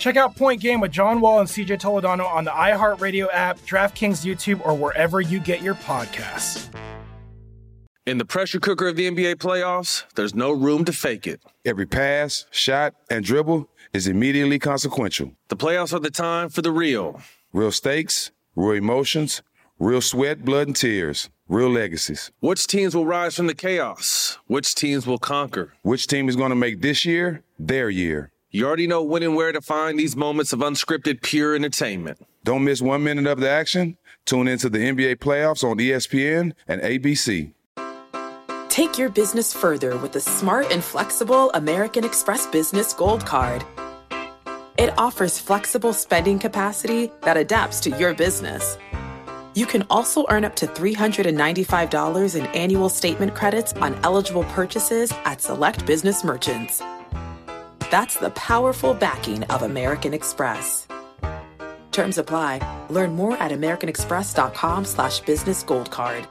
Check out Point Game with John Wall and CJ Toledano on the iHeartRadio app, DraftKings YouTube, or wherever you get your podcasts. In the pressure cooker of the NBA playoffs, there's no room to fake it. Every pass, shot, and dribble is immediately consequential. The playoffs are the time for the real. Real stakes, real emotions, real sweat, blood, and tears, real legacies. Which teams will rise from the chaos? Which teams will conquer? Which team is going to make this year their year? You already know when and where to find these moments of unscripted, pure entertainment. Don't miss one minute of the action. Tune into the NBA playoffs on ESPN and ABC. Take your business further with the smart and flexible American Express Business Gold Card. It offers flexible spending capacity that adapts to your business. You can also earn up to $395 in annual statement credits on eligible purchases at select business merchants. That's the powerful backing of American Express. Terms apply. Learn more at americanexpress.com slash business gold card.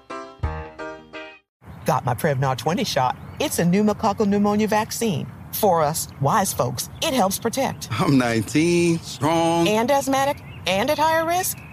Got my Prevnar 20 shot. It's a pneumococcal pneumonia vaccine. For us, wise folks, it helps protect. I'm 19, strong. And asthmatic and at higher risk?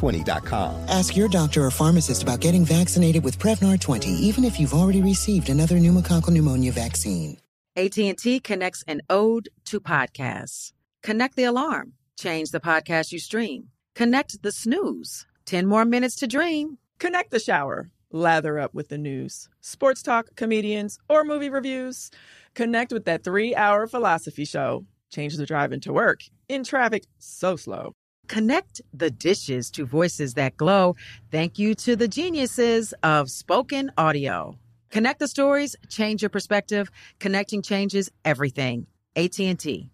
Prevnar20.com. Ask your doctor or pharmacist about getting vaccinated with Prevnar 20, even if you've already received another pneumococcal pneumonia vaccine. AT&T connects an ode to podcasts. Connect the alarm. Change the podcast you stream. Connect the snooze. 10 more minutes to dream. Connect the shower. Lather up with the news, sports talk, comedians, or movie reviews. Connect with that three hour philosophy show. Change the drive into work in traffic so slow. Connect the dishes to voices that glow. Thank you to the geniuses of spoken audio. Connect the stories, change your perspective. Connecting changes everything. AT&T.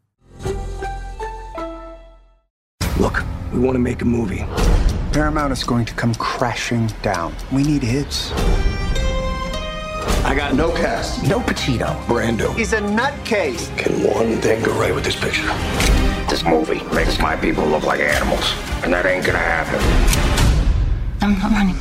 Look, we want to make a movie. Paramount is going to come crashing down. We need hits. I got no cast. No Pacino. Brando. He's a nutcase. Can one thing go right with this picture? This movie makes my people look like animals, and that ain't gonna happen. I'm not running.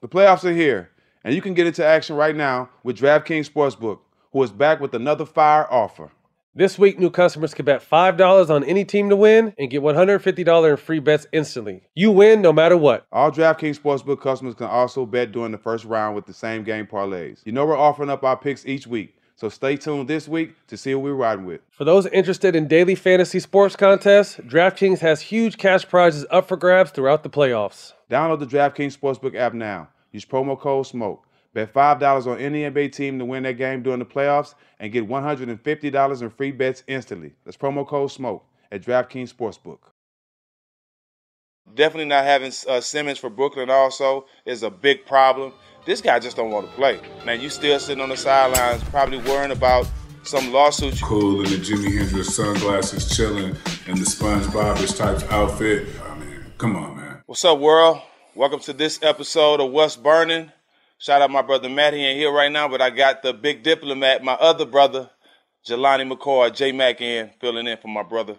The playoffs are here, and you can get into action right now with DraftKings Sportsbook, who is back with another fire offer. This week, new customers can bet $5 on any team to win and get $150 in free bets instantly. You win no matter what. All DraftKings Sportsbook customers can also bet during the first round with the same game parlays. You know we're offering up our picks each week, so stay tuned this week to see who we're riding with. For those interested in daily fantasy sports contests, DraftKings has huge cash prizes up for grabs throughout the playoffs. Download the DraftKings Sportsbook app now. Use promo code SMOKE. Bet $5 on any NBA team to win that game during the playoffs and get $150 in free bets instantly. That's promo code SMOKE at DraftKings Sportsbook. Definitely not having uh, Simmons for Brooklyn also is a big problem. This guy just don't want to play. Man, you still sitting on the sidelines probably worrying about some lawsuit. Cool in the Jimi Hendrix sunglasses, chilling in the SpongeBob type outfit. I mean, come on, man. What's up, world? Welcome to this episode of What's Burning. Shout out my brother Matt. He ain't here right now, but I got the big diplomat, my other brother, Jelani McCoy, J Mac in, filling in for my brother.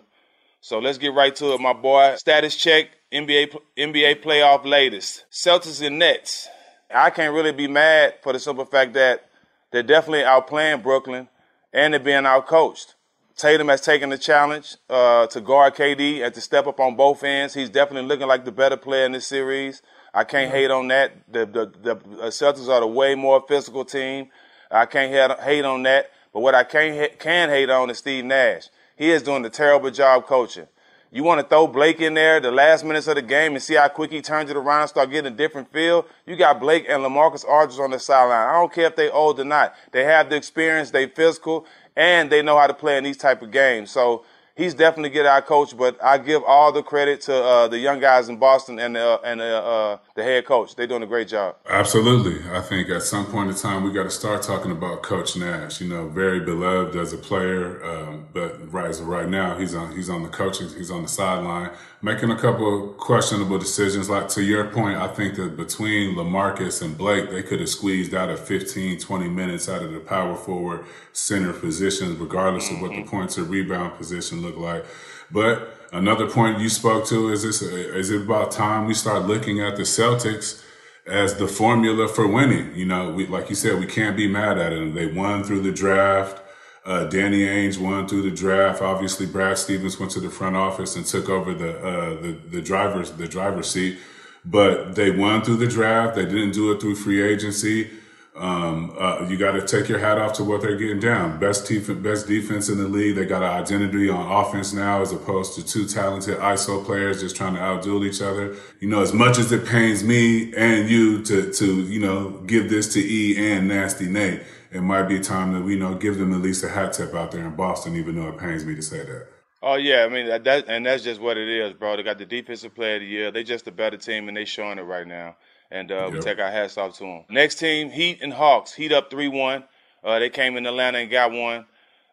So let's get right to it, my boy. Status check, NBA NBA playoff latest. Celtics and Nets. I can't really be mad for the simple fact that they're definitely outplaying Brooklyn, and they're being outcoached. Tatum has taken the challenge uh, to guard KD and to step up on both ends. He's definitely looking like the better player in this series. I can't mm-hmm. hate on that. The, the, the Celtics are the way more physical team. I can't hate, hate on that. But what I can can hate on is Steve Nash. He is doing a terrible job coaching. You want to throw Blake in there the last minutes of the game and see how quick he turns it around and start getting a different feel. You got Blake and LaMarcus Aldridge on the sideline. I don't care if they old or not. They have the experience, they physical, and they know how to play in these type of games. So he's definitely get our coach, but I give all the credit to uh, the young guys in Boston and uh, and uh, uh, the head coach. They're doing a great job. Absolutely, I think at some point in time we got to start talking about Coach Nash. You know, very beloved as a player, um, but right right now he's on he's on the coaching, he's on the sideline, making a couple of questionable decisions. Like to your point, I think that between LaMarcus and Blake, they could have squeezed out of 15, 20 minutes out of the power forward center positions, regardless mm-hmm. of what the mm-hmm. points or rebound position look like. But another point you spoke to is this: is it about time we start looking at the Celtics? as the formula for winning. You know, we, like you said, we can't be mad at it. They won through the draft. Uh, Danny Ainge won through the draft. Obviously, Brad Stevens went to the front office and took over the uh, the the driver's the driver's seat. But they won through the draft. They didn't do it through free agency. Um, uh, you got to take your hat off to what they're getting down. Best defense, best defense in the league. They got an identity on offense now, as opposed to two talented ISO players just trying to outduel each other. You know, as much as it pains me and you to to you know give this to E and Nasty Nate, it might be time that we you know give them at least a hat tip out there in Boston, even though it pains me to say that. Oh yeah, I mean that and that's just what it is, bro. They got the defensive player of the year. They just a better team, and they showing it right now and uh, yep. we take our hats off to them. Next team, Heat and Hawks. Heat up three one. Uh, they came in Atlanta and got one.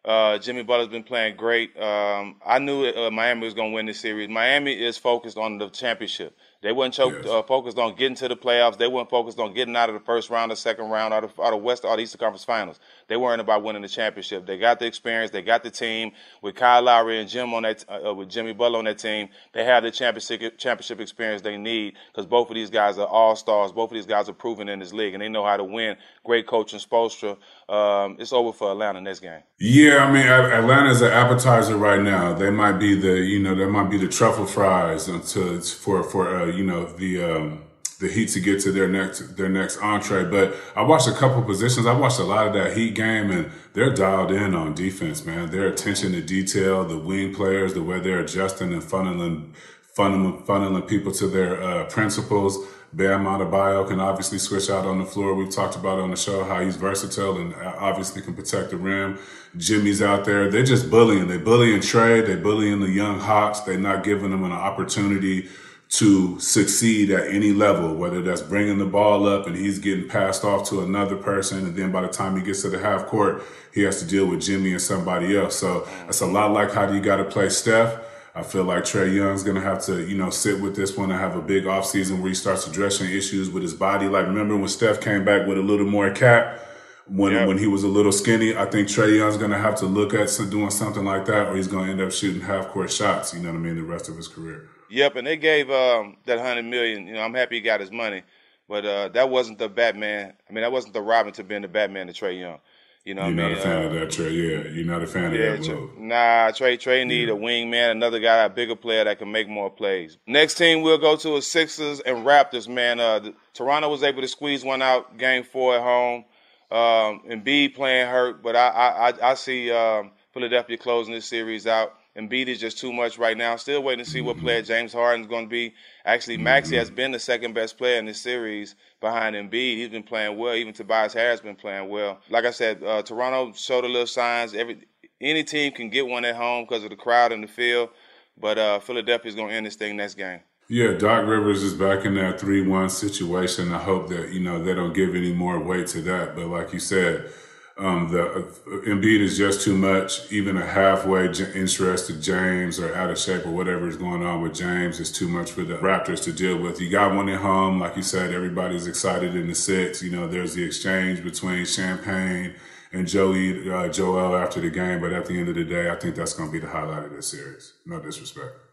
Uh, Jimmy Butler's been playing great. Um, I knew uh, Miami was going to win this series. Miami is focused on the championship. They weren't choked, yes. uh, focused on getting to the playoffs. They weren't focused on getting out of the first round, the second round, out of out of West, out of Eastern Conference Finals. They weren't about winning the championship. They got the experience. They got the team with Kyle Lowry and Jim on that, uh, with Jimmy Butler on that team. They have the championship championship experience they need because both of these guys are all stars. Both of these guys are proven in this league and they know how to win. Great coaching, Spoelstra. Um, it's over for Atlanta next game. Yeah, I mean Atlanta's an appetizer right now. They might be the you know they might be the truffle fries until it's for for uh, you know the. Um, the Heat to get to their next their next entree. But I watched a couple positions. I watched a lot of that Heat game, and they're dialed in on defense, man. Their attention to detail, the wing players, the way they're adjusting and funneling funneling, funneling people to their uh, principles. Bam Adebayo can obviously switch out on the floor. We've talked about on the show how he's versatile and uh, obviously can protect the rim. Jimmy's out there. They're just bullying. They're bullying Trae. They're bullying the young Hawks. They're not giving them an opportunity to succeed at any level, whether that's bringing the ball up and he's getting passed off to another person. And then by the time he gets to the half court, he has to deal with Jimmy and somebody else. So it's a lot like how do you got to play Steph. I feel like Trae Young's going to have to, you know, sit with this one and have a big offseason where he starts addressing issues with his body. Like, remember when Steph came back with a little more cap when yep. when he was a little skinny? I think Trae Young's going to have to look at doing something like that or he's going to end up shooting half court shots, you know what I mean, the rest of his career. Yep, and they gave um, that hundred million. You know, I'm happy he got his money, but uh, that wasn't the Batman. I mean, that wasn't the Robin to being the Batman to Trae Young. You know, you're not mean? a fan uh, of that Trae. Yeah, you're not a fan yeah, of that move. Nah, Trae Trae need yeah. a wingman, another guy, a bigger player that can make more plays. Next team we'll go to is Sixers and Raptors. Man, uh, Toronto was able to squeeze one out, game four at home. Um, Embiid playing hurt, but I I, I see um, Philadelphia closing this series out. Embiid is just too much right now. Still waiting to see what player James Harden's going to be. Actually, Maxey has been the second best player in this series behind Embiid. He's been playing well. Even Tobias Harris has been playing well. Like I said, uh, Toronto showed a little signs. Every any team can get one at home because of the crowd in the field, but uh, Philadelphia's going to end this thing next game. Yeah, Doc Rivers is back in that three-one situation. I hope that you know they don't give any more weight to that. But like you said um, the uh, Embiid is just too much. Even a halfway interested James or out of shape or whatever is going on with James is too much for the Raptors to deal with. You got one at home, like you said. Everybody's excited in the six. You know, there's the exchange between Champagnie and Joey uh, Joel after the game. But at the end of the day, I think that's going to be the highlight of this series. No disrespect.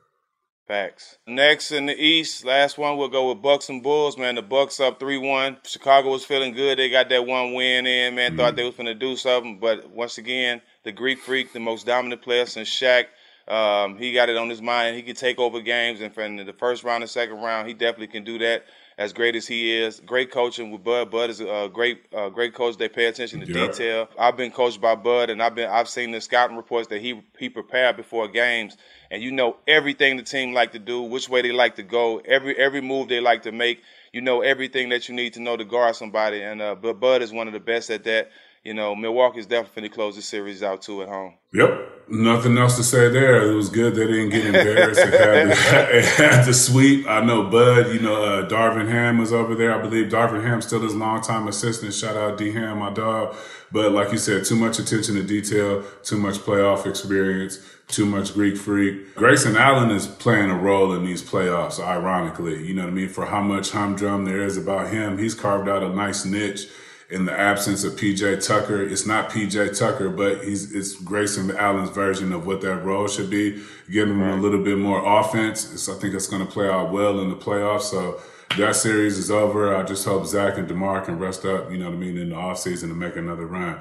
Facts. Next in the East, last one we'll go with Bucks and Bulls. Man, the Bucks up three one. Chicago was feeling good. They got that one win in. Man, mm-hmm. thought they was gonna do something, but once again, the Greek Freak, the most dominant player since Shaq. Um, he got it on his mind. He can take over games, and from the first round and second round, he definitely can do that. As great as he is, great coaching with Bud. Bud is a great, uh, great coach. They pay attention to yep. detail. I've been coached by Bud, and I've been, I've seen the scouting reports that he he prepared before games, and you know everything the team like to do, which way they like to go, every every move they like to make. You know everything that you need to know to guard somebody, and uh, but Bud is one of the best at that you know, Milwaukee's definitely going to close the series out too at home. Yep. Nothing else to say there. It was good they didn't get embarrassed and had, the, had sweep. I know Bud, you know, uh, Darvin Ham was over there. I believe Darvin Ham still his longtime assistant. Shout out D Ham, my dog. But like you said, too much attention to detail, too much playoff experience, too much Greek freak. Grayson Allen is playing a role in these playoffs, ironically. You know what I mean? For how much humdrum there is about him, he's carved out a nice niche in the absence of PJ Tucker. It's not PJ Tucker, but he's it's Grayson Allen's version of what that role should be. Giving him a little bit more offense. It's, I think it's going to play out well in the playoffs. So that series is over. I just hope Zach and DeMar can rest up, you know what I mean, in the offseason to make another run.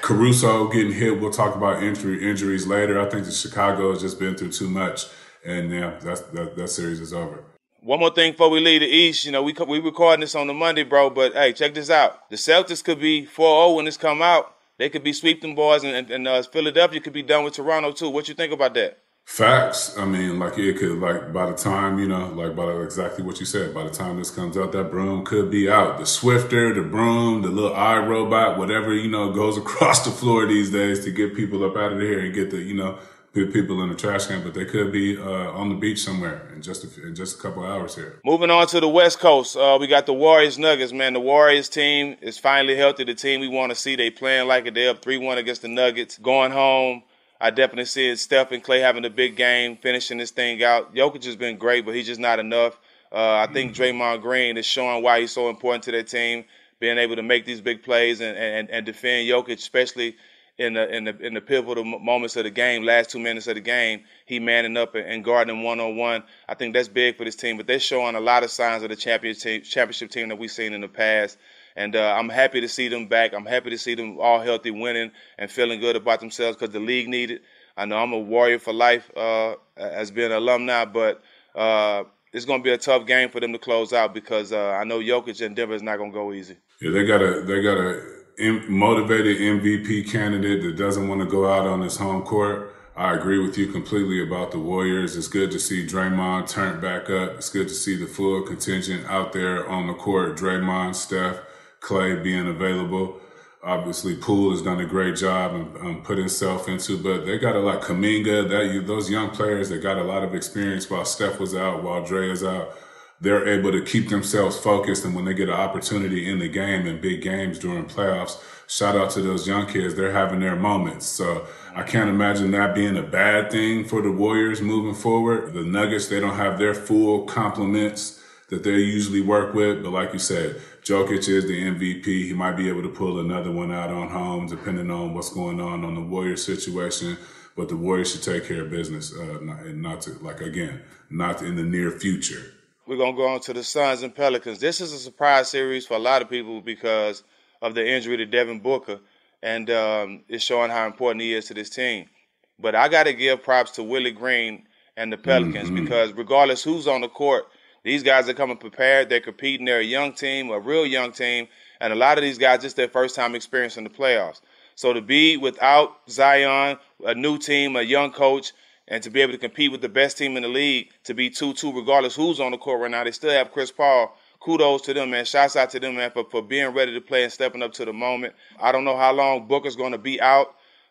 Caruso getting hit. We'll talk about injury injuries later. I think the Chicago has just been through too much. And yeah, that's, that, that series is over. One more thing before we leave the East, you know, we we recording this on the Monday, bro. But hey, check this out: the Celtics could be 4-0 when this come out. They could be sweeping them, boys, and, and, and uh, Philadelphia could be done with Toronto too. What you think about that? Facts. I mean, like it could, like by the time you know, like by exactly what you said. By the time this comes out, that broom could be out. The Swiffer, the broom, the little eye robot, whatever you know goes across the floor these days to get people up out of here and get the you know people in the trash can, but they could be uh, on the beach somewhere in just a, in just a couple hours here. Moving on to the West Coast, uh, we got the Warriors Nuggets. Man, the Warriors team is finally healthy. The team we want to see. They playing like it. They up three one against the Nuggets. Going home. I definitely see. Steph and Klay having a big game, finishing this thing out. Jokic has been great, but he's just not enough. Uh, I think. Draymond Green is showing why he's so important to their team, being able to make these big plays and, and, and defend Jokic, especially – in the in the in the pivotal moments of the game, last two minutes of the game, he manning up and guarding one on one. I think that's big for this team. But they're showing a lot of signs of the championship championship team that we've seen in the past. And uh, I'm happy to see them back. I'm happy to see them all healthy, winning, and feeling good about themselves because the league needed. I know I'm a warrior for life uh, as being an alumni, but uh, it's going to be a tough game for them to close out because uh, I know Jokic and Denver is not going to go easy. Yeah, they got to they got to motivated MVP candidate that doesn't want to go out on his home court. I agree with you completely about the Warriors. It's good to see Draymond turn back up. It's good to see the full contingent out there on the court. Draymond, Steph, Klay being available. Obviously, Poole has done a great job and um, put himself into, but they got a lot. Kuminga, that those young players that got a lot of experience while Steph was out, while Dre is out they're able to keep themselves focused. And when they get an opportunity in the game and big games during playoffs, shout out to those young kids. They're having their moments. So I can't imagine that being a bad thing for the Warriors moving forward. The Nuggets, they don't have their full complements that they usually work with. But like you said, Jokic is the MVP. He might be able to pull another one out on home, depending on what's going on on the Warriors situation. But the Warriors should take care of business, uh, not to, like, again, not in the near future. We're gonna go on to the Suns and Pelicans. This is a surprise series for a lot of people because of the injury to Devin Booker, and um, it's showing how important he is to this team. But I got to give props to Willie Green and the Pelicans mm-hmm. because regardless who's on the court, these guys are coming prepared. They're competing. They're a young team, a real young team, and a lot of these guys just their first time experiencing the playoffs. So to be without Zion, a new team, a young coach, and to be able to compete with the best team in the league to be 2-2 regardless who's on the court right now. They still have Chris Paul. Kudos to them, man. Shouts out to them, man, for, for being ready to play and stepping up to the moment. I don't know how long Booker's going to be out,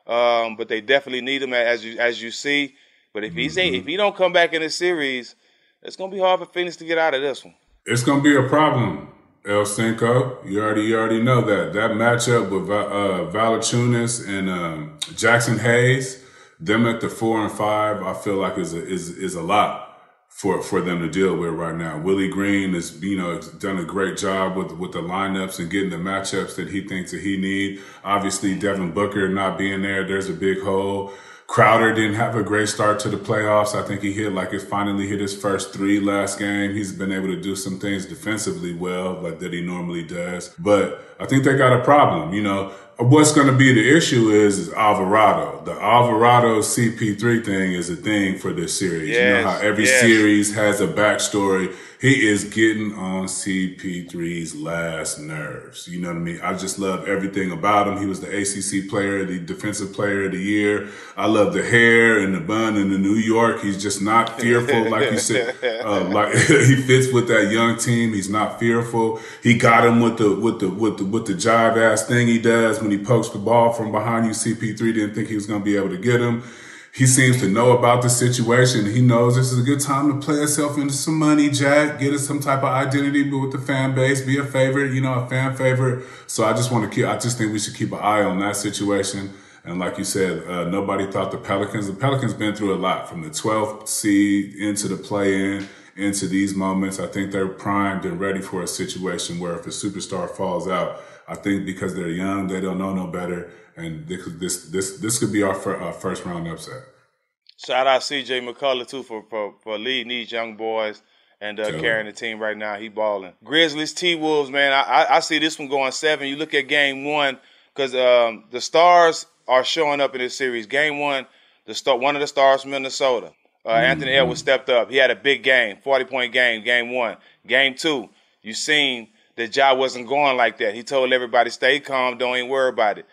um, but they definitely need him as you as you see. But if he's mm-hmm. if he don't come back in this series, it's going to be hard for Phoenix to get out of this one. It's going to be a problem. El Cinco, you already you already know that that matchup with uh, Valanciunas and um, Jaxson Hayes them at the four and five, I feel like is a, is is a lot for for them to deal with right now. Willie Green has you know done a great job with with the lineups and getting the matchups that he thinks that he need. Obviously, Devin Booker not being there, there's a big hole. Crowder didn't have a great start to the playoffs. I think he hit like he finally hit his first three last game. He's been able to do some things defensively well, like that he normally does. But I think they got a problem. You know, what's going to be the issue is, is Alvarado. The Alvarado CP3 thing is a thing for this series. Yes, you know how every yes. series has a backstory. He is getting on CP3's last nerves. You know what I mean? I just love everything about him. He was the ACC player, the defensive player of the year. I love the hair and the bun and the New York. He's just not fearful, like you said. Uh, like he fits with that young team. He's not fearful. He got him with the with the with the with the jive ass thing he does when he pokes the ball from behind you. CP3 didn't think he was going to be able to get him. He seems to know about the situation. He knows this is a good time to play himself into some money, Jack, get us some type of identity with the fan base, be a favorite, you know, a fan favorite. So I just want to keep, I just think we should keep an eye on that situation. And like you said, uh, nobody thought the Pelicans, the Pelicans been through a lot from the 12th seed into the play in, into these moments. I think they're primed and ready for a situation where if a superstar falls out, I think because they're young, they don't know no better. And this, this, this, this could be our, fir- our first round upset. Shout out CJ McCollum too for, for, for leading these young boys and uh, carrying the team right now. He balling. Grizzlies T Wolves, man. I, I I see this one going seven. You look at game one because um, the stars are showing up in this series. Game one, the star one of the stars from Minnesota. Uh, Anthony Edwards stepped up. He had a big game, forty point game. Game one. Game two, you seen that Ja wasn't going like that. He told everybody, "Stay calm, don't even worry about it."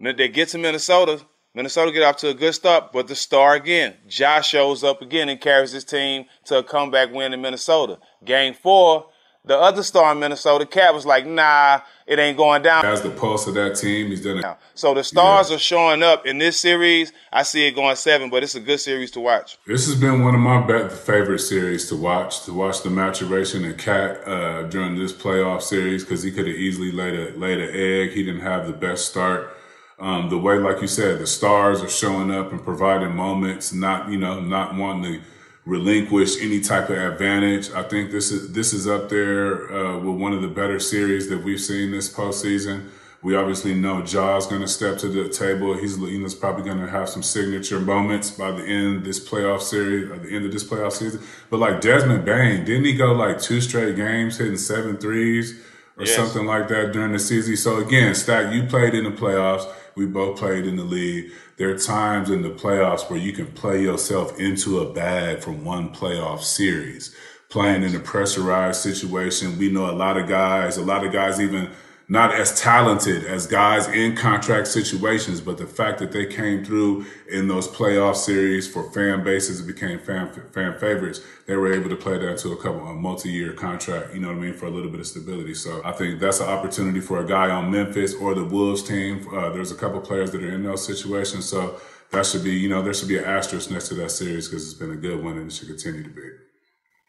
They get to Minnesota. Minnesota get off to a good start, but the star again, Josh shows up again and carries his team to a comeback win in Minnesota. Game four, the other star in Minnesota, KAT was like, nah, it ain't going down. As the pulse of that team, he's done it. So the stars are showing up in this series. I see it going seven, but it's a good series to watch. This has been one of my be- favorite series to watch. To watch the maturation of KAT uh, during this playoff series because he could have easily laid a laid an egg. He didn't have the best start. Um, the way, like you said, the stars are showing up and providing moments, not you know, not wanting to relinquish any type of advantage. I think this is this is up there uh, with one of the better series that we've seen this postseason. We obviously know Ja's going to step to the table. He's you know, he's probably going to have some signature moments by the end of this playoff series, at the end of this playoff season. But like Desmond Bane, didn't he go like two straight games hitting seven threes or Yes. something like that during the season? So again, Stack, you played in the playoffs. We both played in the league. There are times in the playoffs where you can play yourself into a bag from one playoff series. Playing in a pressurized situation. We know a lot of guys, a lot of guys even not as talented as guys in contract situations, but the fact that they came through in those playoff series for fan bases and became fan fan favorites, they were able to play that to a couple a multi-year contract. You know what I mean for a little bit of stability. So I think that's an opportunity for a guy on Memphis or the Wolves team. Uh, there's a couple players that are in those situations, so that should be you know there should be an asterisk next to that series because it's been a good one and it should continue to be.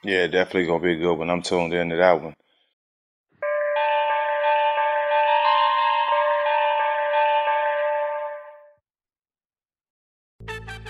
Yeah, definitely gonna be a good one. I'm tuned into that one.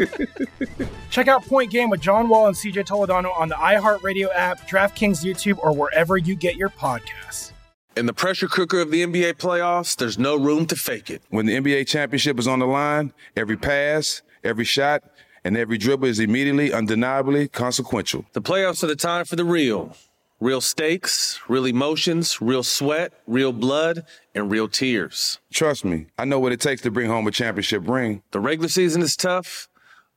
Check out Point Game with John Wall and CJ Toledano on the iHeartRadio app, DraftKings YouTube, or wherever you get your podcasts. In the pressure cooker of the NBA playoffs, there's no room to fake it. When the NBA championship is on the line, every pass, every shot, and every dribble is immediately, undeniably consequential. The playoffs are the time for the real. Real stakes, real emotions, real sweat, real blood, and real tears. Trust me, I know what it takes to bring home a championship ring. The regular season is tough,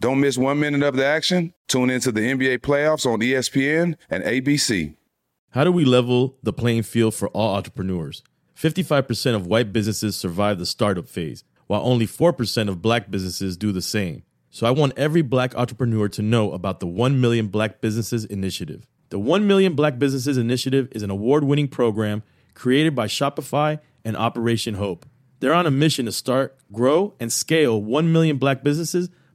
Don't miss one minute of the action. Tune into the NBA playoffs on ESPN and ABC. How do we level the playing field for all entrepreneurs? 55% of white businesses survive the startup phase, while only 4% of black businesses do the same. So I want every black entrepreneur to know about the 1 Million Black Businesses Initiative. The 1 Million Black Businesses Initiative is an award winning program created by Shopify and Operation Hope. They're on a mission to start, grow, and scale 1 million black businesses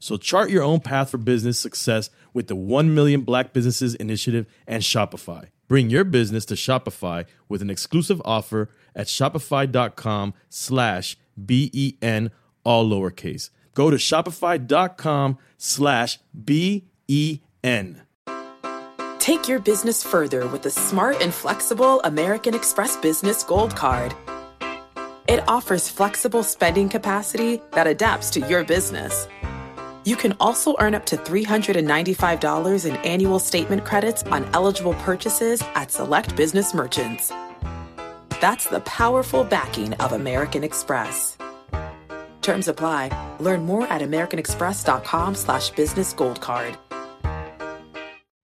So chart your own path for business success with the 1 Million Black Businesses Initiative and Shopify. Bring your business to Shopify with an exclusive offer at shopify.com slash B-E-N, all lowercase. Go to shopify.com slash B-E-N. Take your business further with the smart and flexible American Express Business Gold Card. It offers flexible spending capacity that adapts to your business. You can also earn up to $395 in annual statement credits on eligible purchases at select business merchants. That's the powerful backing of American Express. Terms apply. Learn more at americanexpress.com slash business gold card.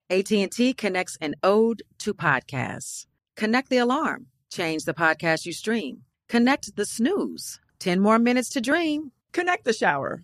AT&T connects an ode to podcasts. Connect the alarm. Change the podcast you stream. Connect the snooze. 10 more minutes to dream. Connect the shower.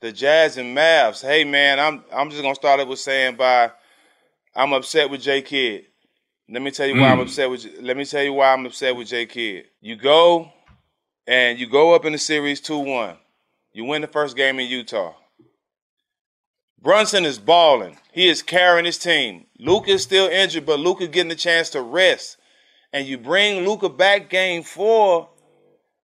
the Jazz and Mavs. Hey man, I'm I'm just gonna start it with saying by I'm upset with J Kidd. Let me tell you why I'm Mm. upset with let me tell you why I'm upset with J Kidd. You go and you go up in the series 2-1. You win the first game in Utah. Brunson is balling. He is carrying his team. Luka is still injured, but Luka getting a chance to rest. And you bring Luka back game four,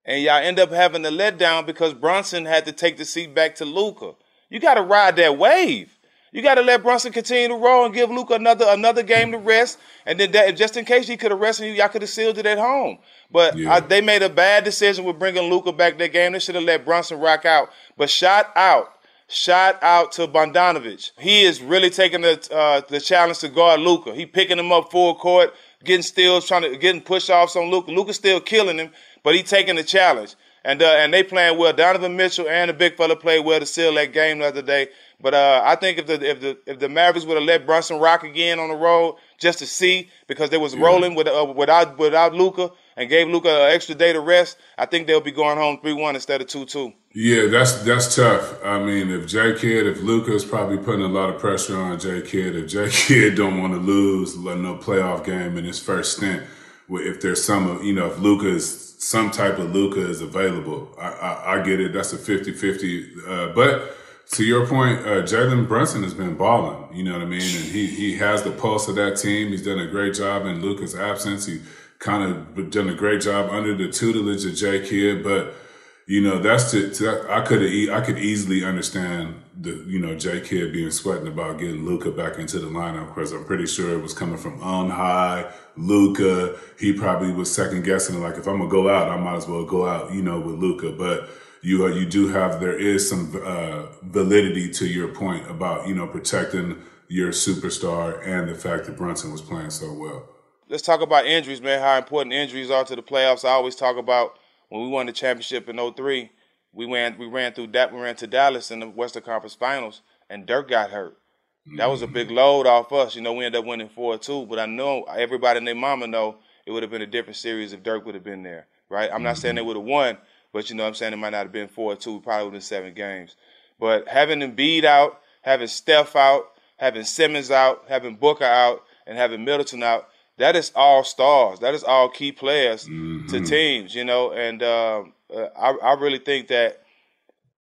and y'all end up having a letdown because Brunson had to take the seat back to Luka. You got to ride that wave. You got to let Brunson continue to roll and give Luka another another game to rest, and then that, just in case he could have rested, you, y'all could have sealed it at home. But I, they made a bad decision with bringing Luka back that game. They should have let Brunson rock out. But shot out, shot out to Bogdanovic. He is really taking the uh, the challenge to guard Luka. He picking him up full court, getting steals, trying to getting push offs on Luka. Luka's still killing him, but he taking the challenge. And uh, and they playing well. Donovan Mitchell and the big fella played well to seal that game the other day. But uh, I think if the if the if the Mavericks would have let Brunson rock again on the road just to see because they was rolling with uh, without without Luka and gave Luka an extra day to rest, I think they'll be going home three one instead of two two. Yeah, that's that's tough. I mean, if J Kidd, if Luka's probably putting a lot of pressure on J Kidd, if J Kidd don't want to lose let no playoff game in his first stint, if there's some, of you know, if Luka is some type of Luka is available, I, I, I get it. That's a 50-50. Uh, but to your point, uh, Jalen Brunson has been balling. You know what I mean, and he he has the pulse of that team. He's done a great job in Luka's absence. He kind of done a great job under the tutelage of J Kidd, but you know that's to, to I could I could easily understand the you know J Kidd being sweating about getting Luka back into the lineup because I'm pretty sure it was coming from on high. Luka, he probably was second guessing like if I'm gonna go out, I might as well go out, you know, with Luka. but you you do have there is some uh, validity to your point about you know protecting your superstar and the fact that Brunson was playing so well. Let's talk about injuries, man. How important injuries are to the playoffs. I always talk about when we won the championship in 03, we ran we ran through that we ran to Dallas in the Western Conference Finals, and Dirk got hurt. That was a big mm-hmm. load off us. You know, we ended up winning four two, but I know everybody and their mama know it would have been a different series if Dirk would have been there. Right? I'm not saying they mm-hmm. would have won, but you know I'm saying it might not have been four two. We Probably would have been seven games. But having Embiid out, having Steph out, having Simmons out, having Booker out, and having Middleton out, that is all stars. That is all key players mm-hmm. to teams, you know. And uh, uh, I, I really think that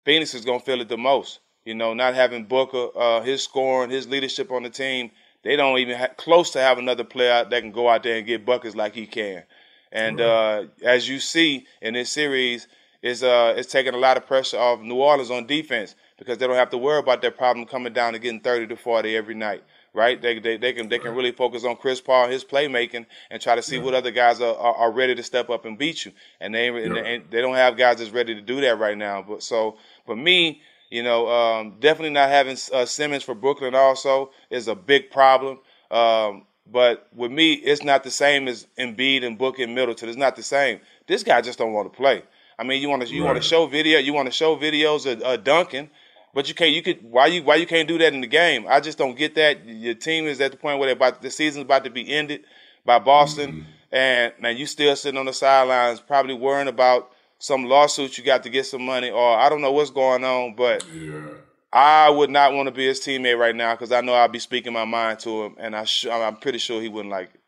Phoenix is going to feel it the most. You know, not having Booker, uh, his scoring, his leadership on the team, they don't even close to have another player that can go out there and get buckets like he can. And right. uh, as you see in this series, it's uh, it's taking a lot of pressure off New Orleans on defense because they don't have to worry about that problem coming down and getting 30 to 40 every night right? They, they, they can they can really focus on Chris Paul, his playmaking, and try to see yeah. what other guys are, are, are, ready to step up and beat you. And they yeah. and they, they, don't have guys that's ready to do that right now. But so for me, you know, um, definitely not having uh, Simmons for Brooklyn also is a big problem. Um, but with me, it's not the same as Embiid and Book and Middleton. It's not the same. This guy just don't want to play. I mean, you want to you right. want to show video, you want to show videos of uh, Duncan, but you can't. You could. Why you? Why you can't do that in the game? I just don't get that. Your team is at the point where about the season's about to be ended by Boston, mm-hmm. and man, you still sitting on the sidelines, probably worrying about some lawsuits you got to get some money, or I don't know what's going on. But yeah. I would not want to be his teammate right now because I know I'll be speaking my mind to him, and I sh- I'm pretty sure he wouldn't like it.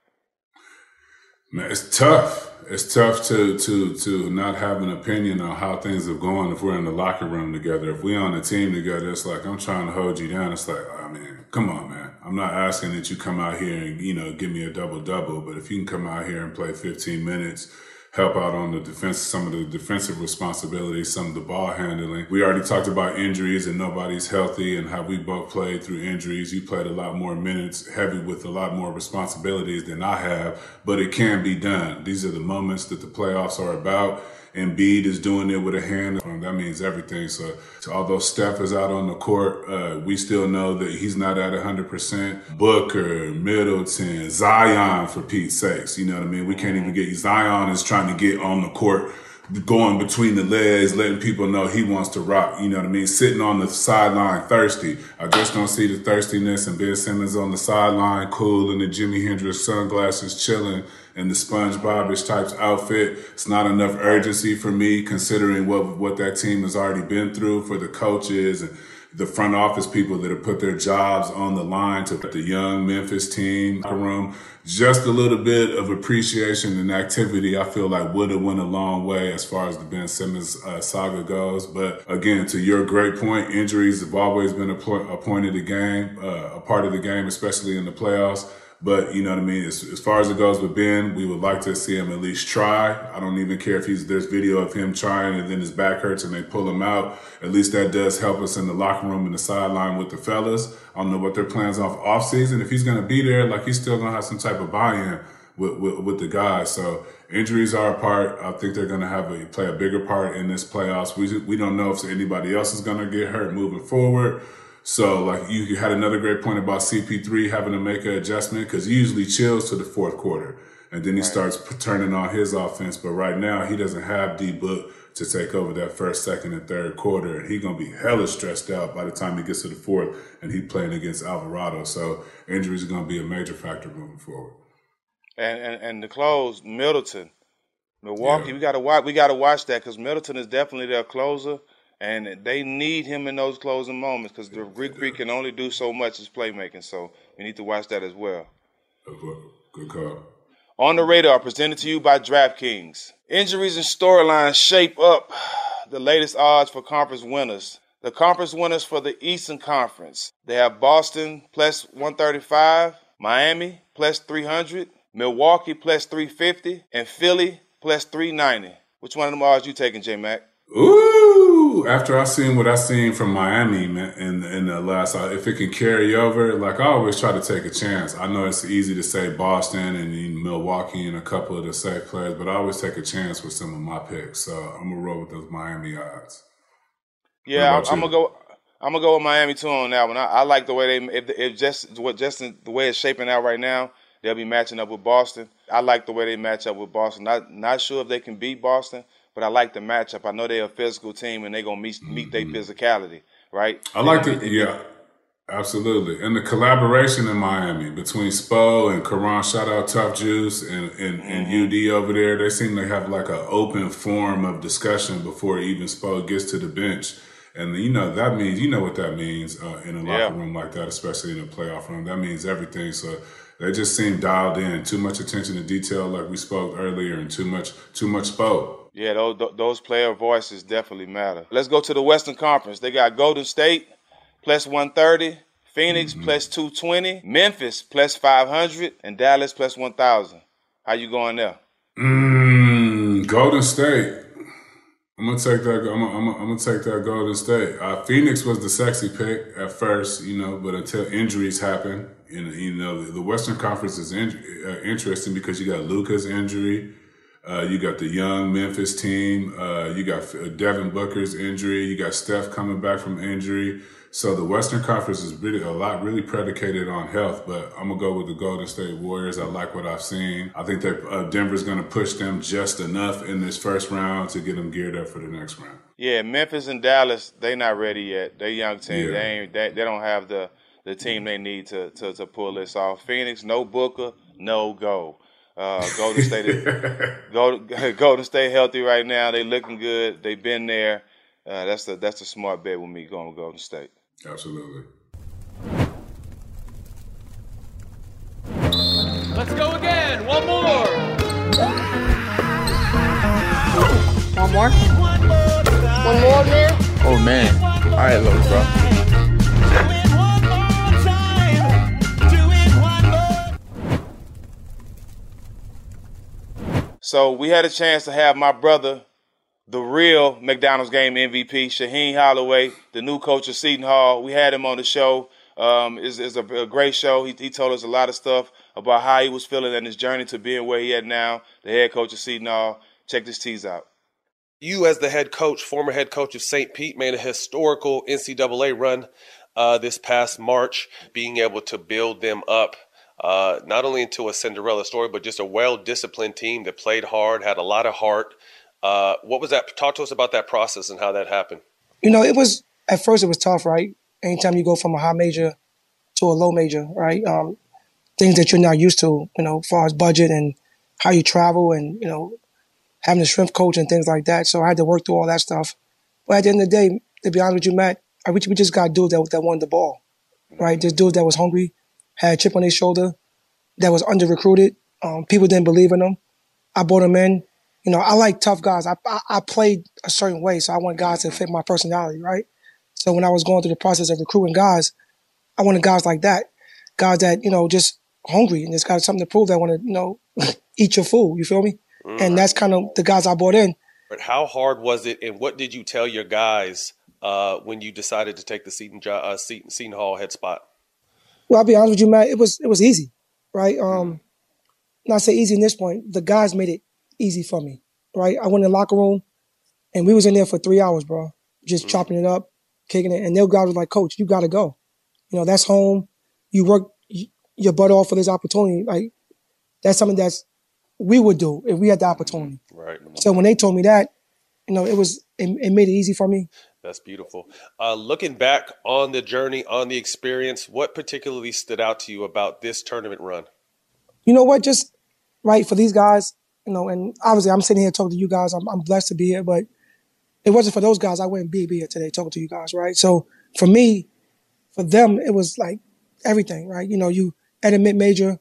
It's tough. It's tough to to to not have an opinion on how things are going if we're in the locker room together. If we're on a team together, it's like I'm trying to hold you down. It's like, ah, I mean, come on, man. I'm not asking that you come out here and you know give me a double double, but if you can come out here and play 15 minutes help out on the defense, some of the defensive responsibilities, some of the ball handling. We already talked about injuries and nobody's healthy and how we both played through injuries. You played a lot more minutes, heavy with a lot more responsibilities than I have, but it can be done. These are the moments that the playoffs are about. Embiid is doing it with a hand. That means everything. So, so although Steph is out on the court, uh, we still know that he's not at 100%. Booker, Middleton, Zion, for Pete's sakes. You know what I mean? We can't even get Zion is trying to get on the court going between the legs, letting people know he wants to rock. You know what I mean? Sitting on the sideline thirsty. I just don't see the thirstiness and Ben Simmons on the sideline, cool in the Jimi Hendrix sunglasses, chilling in the SpongeBobish types outfit. It's not enough urgency for me considering what what that team has already been through for the coaches and the front office people that have put their jobs on the line to put the young Memphis team room. Just a little bit of appreciation and activity, I feel like would have went a long way as far as the Ben Simmons uh, saga goes. But again, to your great point, injuries have always been a, point, a point of the game, uh, a part of the game, especially in the playoffs. But you know what I mean. As, as, far as it goes with Ben, we would like to see him at least try. I don't even care if he's there's video of him trying and then his back hurts and they pull him out. At least that does help us in the locker room and the sideline with the fellas. I don't know what their plans are off season. If he's gonna be there, like he's still gonna have some type of buy-in with, with, with the guys. So injuries are a part. I think they're gonna have a play a bigger part in this playoffs. We we don't know if anybody else is gonna get hurt moving forward. So like you had another great point about CP3 having to make an adjustment because he usually chills to the fourth quarter and then he right. starts turning on his offense. But right now he doesn't have D Book to take over that first, second, and third quarter. And he's gonna be hella stressed out by the time he gets to the fourth and he's playing against Alvarado. So injuries are gonna be a major factor moving forward. And and, and to close, Middleton, Milwaukee, yeah. we gotta watch we gotta watch that because Middleton is definitely their closer and they need him in those closing moments because the Greek Freak can only do so much as playmaking. So we need to watch that as well. Good call. On the radar, presented to you by DraftKings. Injuries and storylines shape up the latest odds for conference winners. The conference winners for the Eastern Conference. They have Boston plus 135, Miami plus 300, Milwaukee plus 350, and Philly plus 390. Which one of them odds you taking, J Mac? Ooh, after I seen what I seen from Miami man, in in the last, uh, if it can carry over, like I always try to take a chance. I know it's easy to say Boston and Milwaukee and a couple of the safe players, but I always take a chance with some of my picks. So I'm gonna roll with those Miami odds. Yeah, I'm, I'm gonna go. I'm gonna go with Miami too on that one. I, I like the way they if, if just what just the way it's shaping out right now, they'll be matching up with Boston. I like the way they match up with Boston. Not not sure if they can beat Boston, but I like the matchup. I know they're a physical team and they're gonna meet meet their physicality, right? I like the yeah, absolutely, and the collaboration in Miami between Spo and Caron. Shout out Tough Juice and and, and UD over there. They seem to have like an open form of discussion before even Spo gets to the bench. And you know that means you know what that means uh, in a locker Yeah. room like that, especially in a playoff room. That means everything. So they just seem dialed in. Too much attention to detail, like we spoke earlier, and too much too much Spo. Yeah, those those player voices definitely matter. Let's go to the Western Conference. They got Golden State plus 130, Phoenix plus 220, Memphis plus 500, and Dallas plus 1,000. How you going there? Mm, Golden State. I'm gonna take that. I'm gonna, I'm gonna, I'm gonna take that Golden State. Uh, Phoenix was the sexy pick at first, you know, but until injuries happen, and you know, the, the Western Conference is in, uh, interesting because you got Luka's injury, uh, you got the young Memphis team, uh, you got uh, Devin Booker's injury, you got Steph coming back from injury. So the Western Conference is really a lot really predicated on health, but I'm gonna go with the Golden State Warriors. I like what I've seen. I think that uh, Denver's gonna push them just enough in this first round to get them geared up for the next round. Yeah, Memphis and Dallas, they not ready yet. They young team. Yeah. They ain't they, they don't have the the team they need to, to to pull this off. Phoenix, no Booker, no go. Uh, Golden State, Golden, Golden State healthy right now. They looking good. They've been there. Uh, that's the that's a smart bet with me going with Golden State. Absolutely. Let's go again. One more. One more? One more, man? Oh man. All right, little bro. So we had a chance to have my brother, the real McDonald's game MVP, Shaheen Holloway, the new coach of Seton Hall. We had him on the show. Um, it's, it's a, great show. He, he told us a lot of stuff about how he was feeling and his journey to being where he at now, the head coach of Seton Hall. Check this tease out. You, as the head coach, former head coach of St. Pete, made a historical NCAA run uh, this past March, being able to build them up uh, not only into a Cinderella story, but just a well disciplined team that played hard, had a lot of heart. Uh, what was that? Talk to us about that process and how that happened. You know, it was at first it was tough, right? Anytime you go from a high major to a low major, right? Um, things that you're not used to, you know, as far as budget and how you travel and, you know, having a strength coach and things like that. So I had to work through all that stuff. But at the end of the day, to be honest with you, Matt, I we we just got dudes that, that wanted the ball, right? Just dudes that was hungry, had a chip on their shoulder, that was under recruited. Um, people didn't believe in them. I brought them in. You know, I like tough guys. I, I I played a certain way, so I want guys to fit my personality, right? So when I was going through the process of recruiting guys, I wanted guys like that, guys that you know just hungry and just got something to prove. That want to you know eat your food. You feel me? And that's kind of the guys I brought in. But how hard was it, and what did you tell your guys uh, when you decided to take the Seton, uh, Seton, Seton Hall head spot? Well, I'll be honest with you, Matt. It was it was easy, right? Mm-hmm. Um, not say easy in this point. The guys made it easy for me, right? I went in the locker room, and we was in there for three hours, bro, just mm-hmm. chopping it up, kicking it. And their guys was like, "Coach, you got to go. You know, that's home. You work your butt off for this opportunity. Like that's something that's we would do if we had the mm-hmm. opportunity." Right. So when they told me that, you know, it was it, it made it easy for me. That's beautiful. Uh, looking back on the journey, on the experience, what particularly stood out to you about this tournament run? you know what? Just right for these guys, you know, and obviously I'm sitting here talking to you guys. I'm, I'm blessed to be here, but it wasn't for those guys. I wouldn't be, be here today talking to you guys, right? So for me, for them, it was like everything, right? You know, you at a mid major,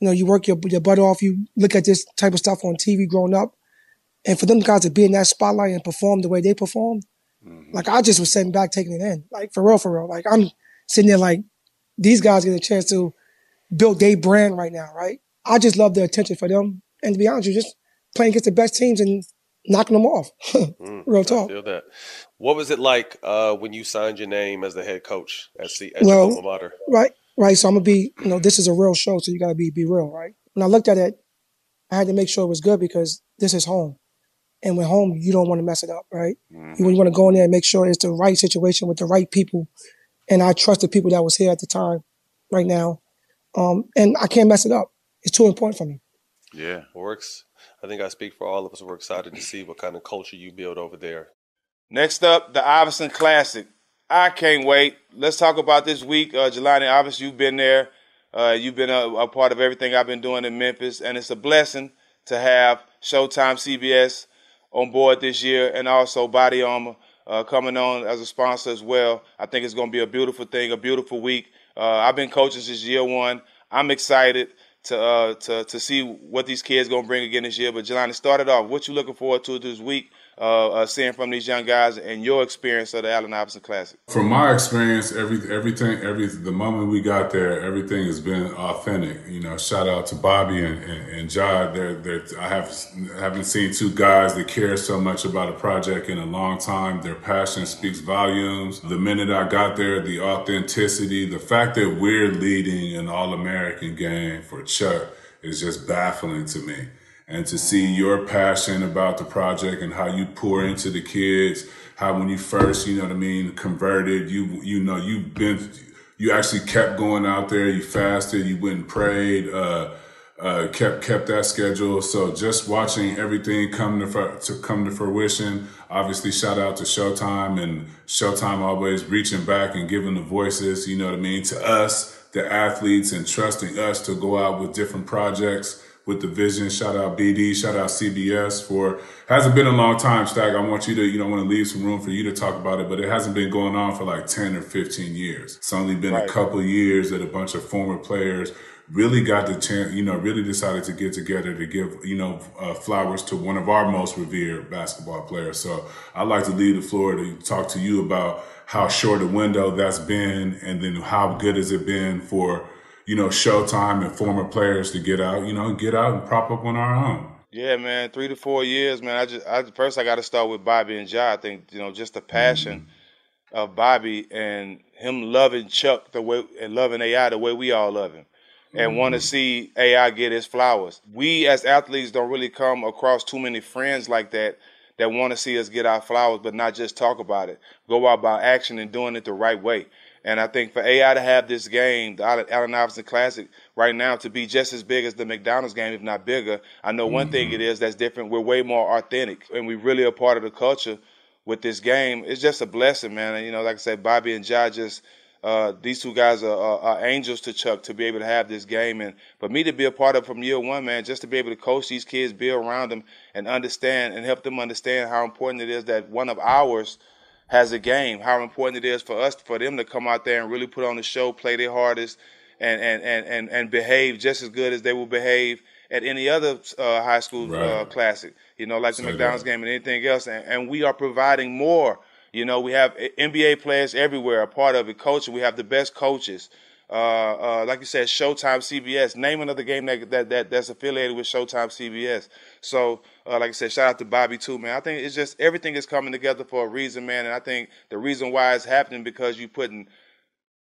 you know, you work your your butt off. You look at this type of stuff on TV growing up, and for them guys to be in that spotlight and perform the way they performed, like I just was sitting back taking it in, like for real, for real. Like I'm sitting there like these guys get a chance to build their brand right now, right? I just love the attention for them. And to be honest, with you just playing against the best teams and knocking them off. Mm, Real I talk. feel that. What was it like uh, when you signed your name as the head coach at, C- at Well, your alma mater? Right, right. So I'm gonna be, you know, this is a real show, so you gotta be be real, right? When I looked at it, I had to make sure it was good because this is home. And when home, you don't want to mess it up, right? You, you want to go in there and make sure it's the right situation with the right people. And I trust the people that was here at the time, right now. Um, and I can't mess it up. It's too important for me. Yeah, works. I think I speak for all of us. We're excited to see what kind of culture you build over there. Next up, the Iverson Classic. I can't wait. Let's talk about this week. Uh, Jelani, obviously, you've been there. Uh, you've been a, a part of everything I've been doing in Memphis, and it's a blessing to have Showtime CBS on board this year and also Body Armor uh, coming on as a sponsor as well. I think it's going to be a beautiful thing, a beautiful week. Uh, I've been coaching since year one. I'm excited to uh, to to see what these kids going to bring again this year. But Jelani, started off. What you looking forward to this week? Uh, uh, seeing from these young guys and your experience of the Allen Iverson Classic. From my experience, every everything, every the moment we got there, everything has been authentic. You know, shout out to Bobby and and, and Jod. They're, they're, I have haven't seen two guys that care so much about a project in a long time. Their passion speaks volumes. The minute I got there, the authenticity, the fact that we're leading an All American game for Chuck is just baffling to me and to see your passion about the project and how you pour into the kids how when you first you know what i mean converted you you know you've been you actually kept going out there you fasted you went and prayed uh uh, kept kept that schedule. So just watching everything come to to come to fruition. Obviously, shout out to Showtime and Showtime always reaching back and giving the voices. You know what I mean to us, the athletes, and trusting us to go out with different projects with the vision. Shout out BD, shout out CBS for hasn't been a long time, Stag. I want you to, you know, want to leave some room for you to talk about it, but it hasn't been going on for like 10 or 15 years. It's only been Right. a couple years that a bunch of former players really got the chance, you know, really decided to get together to give, you know, uh, flowers to one of our most revered basketball players. So I'd like to leave the floor to talk to you about how short a window that's been and then how good has it been for, you know, Showtime and former players to get out, you know, get out and prop up on our own. Yeah, man, three to four years, man. I just I, first I got to start with Bobby and Ja. I think you know just the passion mm-hmm. of Bobby and him loving Chuck the way and loving AI the way we all love him, and mm-hmm. want to see AI get his flowers. We as athletes don't really come across too many friends like that that want to see us get our flowers, but not just talk about it. Go out by action and doing it the right way. And I think for AI to have this game, the Allen Iverson Classic, right now to be just as big as the McDonald's game, if not bigger, I know one thing it is that's different. We're way more authentic, and we really are part of the culture with this game. It's just a blessing, man. And, you know, like I said, Bobby and Ja just uh, these two guys are, are, are angels to Chuck to be able to have this game, and for me to be a part of from year one, man, just to be able to coach these kids, be around them, and understand and help them understand how important it is that one of ours has a game, how important it is for us for them to come out there and really put on the show, play their hardest, and and and and, and behave just as good as they will behave at any other uh, high school uh, classic. You know, like the Say McDonald's that. game and anything else, and, and we are providing more. You know, we have NBA players everywhere, a part of it. Coaching, we have the best coaches. Uh, uh, like you said, Showtime CBS. Name another game that, that, that that's affiliated with Showtime CBS. So, uh, like I said, shout out to Bobby too, man. I think it's just everything is coming together for a reason, man. And I think the reason why it's happening because you're putting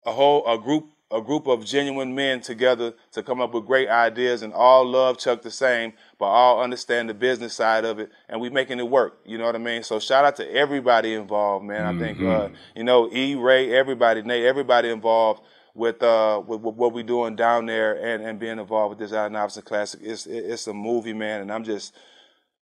a whole a group a group of genuine men together to come up with great ideas and all love Chuck the same, but all understand the business side of it, and we making it work. You know what I mean? So shout out to everybody involved, man. I think uh, you know E Ray, everybody, Nate, everybody involved with uh with, with what we're doing down there and, and being involved with this Allen Iverson Classic. It's it- it's a movie, man, and I'm just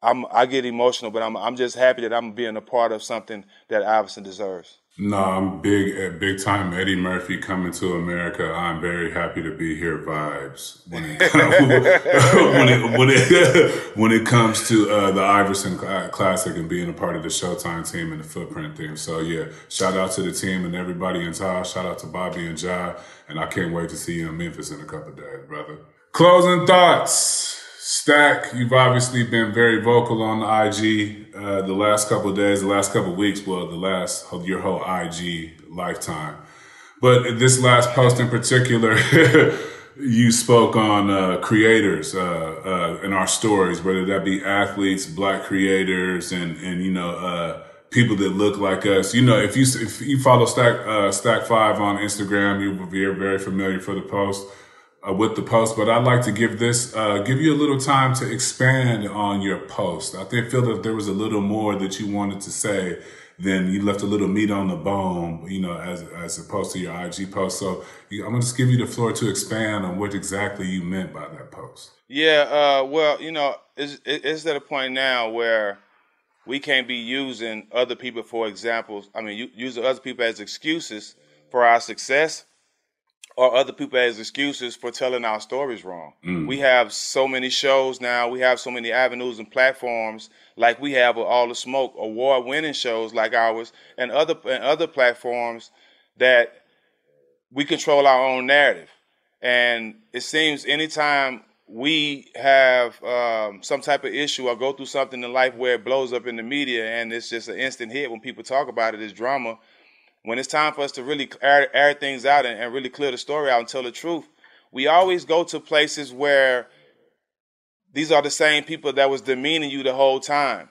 I'm I get emotional, but I'm I'm just happy that I'm being a part of something that Iverson deserves. No, I'm big at big time Eddie Murphy coming to America. I'm very happy to be here. Vibes when it when it when it, when it comes to uh, the Iverson Classic and being a part of the Showtime team and the Footprint team. So yeah, shout out to the team and everybody involved. Shout out to Bobby and Ja, and I can't wait to see you in Memphis in a couple of days, brother. Closing thoughts. Stack, you've obviously been very vocal on the IG uh, the last couple days, the last couple weeks, well, the last your whole IG lifetime. But this last post in particular, you spoke on uh, creators uh, uh, in our stories, whether that be athletes, black creators, and and you know uh, people that look like us. You know, if you if you follow Stack uh, Stack Five on Instagram, you will be very familiar for the post uh, with the post. But I'd like to give this give you a little time to expand on your post. I think feel that there was a little more that you wanted to say then you left a little meat on the bone, you know, as as opposed to your IG post. So I'm gonna just give you the floor to expand on what exactly you meant by that post. Yeah, uh, well, you know, it's, it's at a point now where we can't be using other people for examples. I mean, using other people as excuses for our success or other people as excuses for telling our stories wrong. Mm. We have so many shows now, we have so many avenues and platforms like we have with All the Smoke, award winning shows like ours and other and other platforms that we control our own narrative. And it seems anytime we have um, some type of issue or go through something in life where it blows up in the media and it's just an instant hit when people talk about it it's drama, when it's time for us to really air, air things out and, and really clear the story out and tell the truth, we always go to places where these are the same people that was demeaning you the whole time,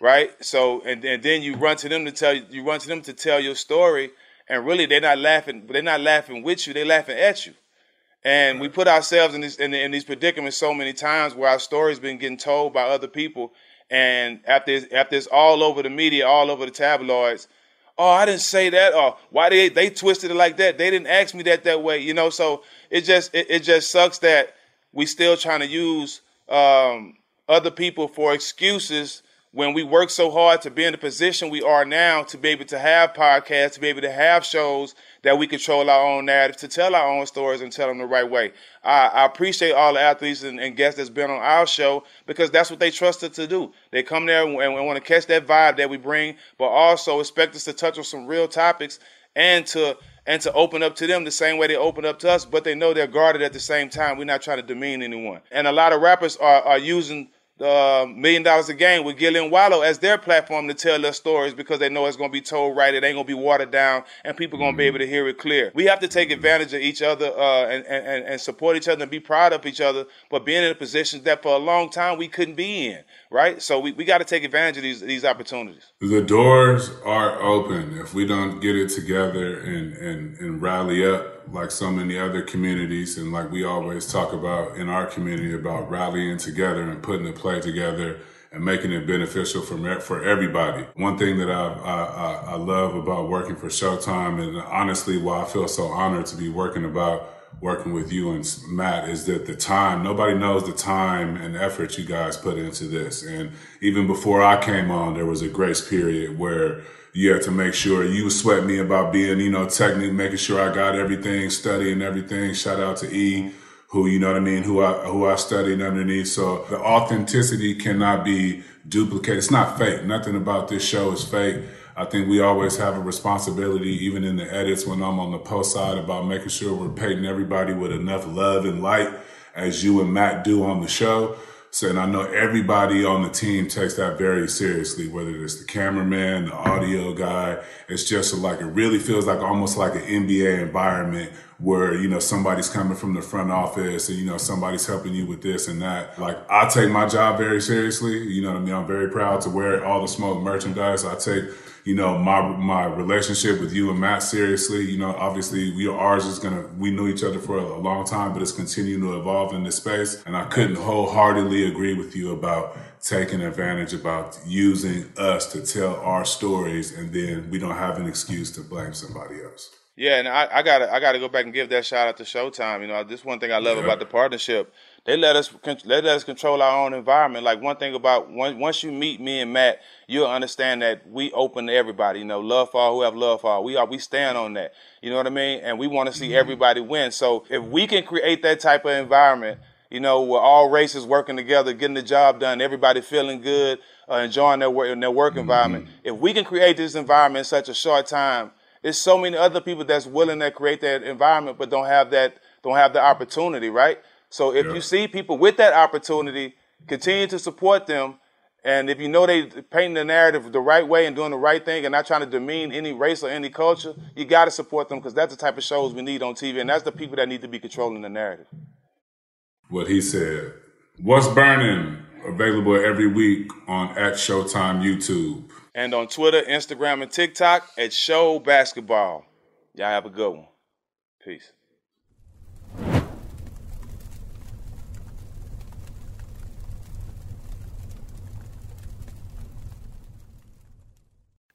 right? So and, and then you run to them to tell you run to them to tell your story, and really they're not laughing. They're not laughing with you. They're laughing at you. And we put ourselves in these in, in these predicaments so many times where our story's been getting told by other people, and after after it's all over the media, all over the tabloids, oh, I didn't say that, or why they they twisted it like that? They didn't ask me that that way, you know. So it just it, it just sucks that we still trying to use um, other people for excuses when we work so hard to be in the position we are now to be able to have podcasts, to be able to have shows that we control our own narrative, to tell our own stories and tell them the right way. I, I appreciate all the athletes and, and, guests that's been on our show because that's what they trusted to do. They come there and, and want to catch that vibe that we bring, but also expect us to touch on some real topics and to and to open up to them the same way they open up to us, but they know they're guarded at the same time. We're not trying to demean anyone. And a lot of rappers are, are using the million dollars a game with Gillie and Wallo as their platform to tell their stories because they know it's going to be told right. It ain't going to be watered down and people going to be able to hear it clear. We have to take advantage of each other uh, and, and, and support each other and be proud of each other, but being in a position that for a long time we couldn't be in, right? So we, we got to take advantage of these, these opportunities. The doors are open. If we don't get it together and, and, and rally up, like so many other communities, and like we always talk about in our community about rallying together and putting the play together and making it beneficial for for everybody. One thing that I, I, I love about working for Showtime, and honestly, why I feel so honored to be working about working with you and Matt is that the time nobody knows the time and effort you guys put into this. And even before I came on, there was a grace period where had to make sure you sweat me about being, you know, technique, making sure I got everything, studying everything. Shout out to E, who, you know what I mean, who I, who I studied underneath. So the authenticity cannot be duplicated. It's not fake. Nothing about this show is fake. I think we always have a responsibility, even in the edits when I'm on the post side, about making sure we're painting everybody with enough love and light as you and Matt do on the show. So, and I know everybody on the team takes that very seriously, whether it's the cameraman, the audio guy. It's just like, it really feels like almost like an NBA environment where, you know, somebody's coming from the front office and, you know, somebody's helping you with this and that. Like, I take my job very seriously. You know what I mean? I'm very proud to wear all the smoke merchandise. I take, you know, my my relationship with you and Matt seriously. You know, obviously we ours is gonna we knew each other for a, long time, but it's continuing to evolve in this space. And I couldn't wholeheartedly agree with you about taking advantage about using us to tell our stories and then we don't have an excuse to blame somebody else. Yeah, and I, I gotta I gotta go back and give that shout out to Showtime. You know, this one thing I love yeah. about the partnership. They let us they let us control our own environment. Like one thing about once you meet me and Matt, you'll understand that we open to everybody. You know, love for all who have love for all. We are we stand on that. You know what I mean? And we want to see mm-hmm. everybody win. So if we can create that type of environment, you know, where all races working together, getting the job done, everybody feeling good, uh, enjoying their work their work mm-hmm. environment. If we can create this environment in such a short time, there's so many other people that's willing to create that environment, but don't have that don't have the opportunity, right? So if yeah. you see people with that opportunity, continue to support them. And if you know they painting the narrative the right way and doing the right thing and not trying to demean any race or any culture, you got to support them because that's the type of shows we need on TV. And that's the people that need to be controlling the narrative. what he said. What's burning? Available every week on at Showtime YouTube. And on Twitter, Instagram, and TikTok at Show Basketball. Y'all have a good one. Peace.